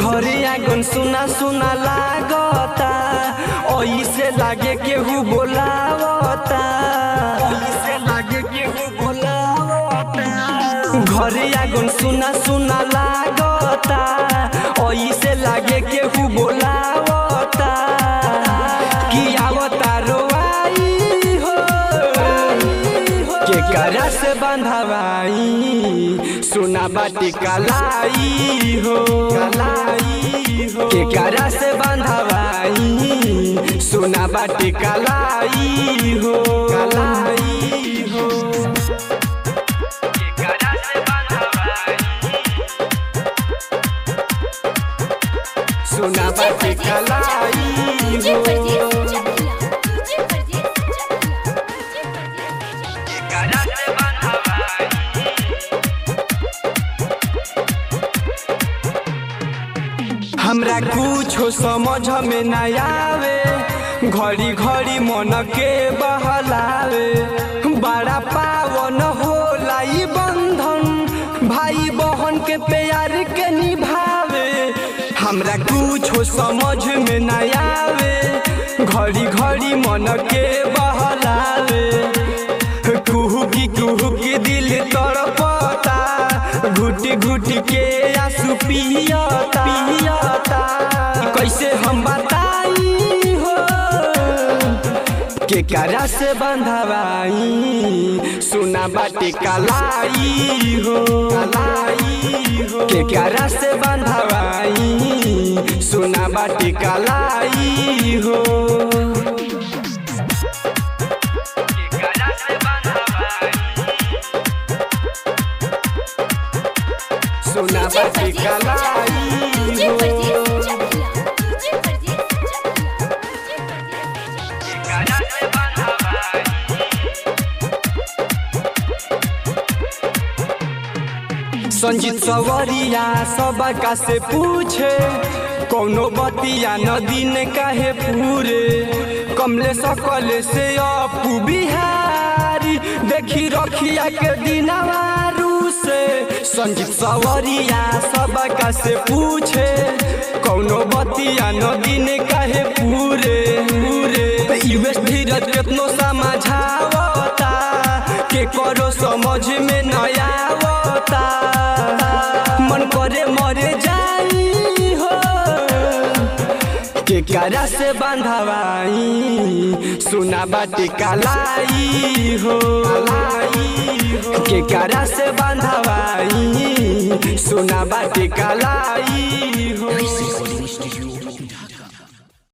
घरे आँगन सुना सुना लागता, ओइसे लागे ओइसे लागे केहू बोलावता। घरे आँगन सुना सुना लागता, ओइसे लागे केहू बोलावता के करा से बंधवाई, सुना बाटी कलाई हो। कलाई हो के करा से बंधवाई, सुना बाटी कलाई हो। कलाई हो सुना बाटी कलाई हमरा कुछो समझ में न आवे, घड़ी घड़ी मन के बहलावे। बड़ा पावन होला ई बंधन भाई बहन के प्यार के निभावे। हमरा कुछो समझ में न आवे, घड़ी घड़ी मन के बहलावे। के आँसू पियता। पियता। कैसे हम बताई हो? के करा से बंधवाई? सुना बाटे कलाई हो। कलाई हो के करा से बंधवाई? सुना बाटे कलाई हो। सुना मुझे कलाई हो संजीत सवरिया सबका से पूछे कौनो बतिया नदी ने काहे पूरे। कमले सकले से अपू बिहारी देखी रखिया के दिनवारू। से। संजीत सवरिया सबका से पूछे, कौनो बतिया नदी ने कहे पूरे पूरे। यूएस धीरज कितनो समझावता, के करो समझ में नया के करा से बांधवाई। सुना बाटी कलाई हो। के से बांधवाई। सुना बाटी कलाई हो।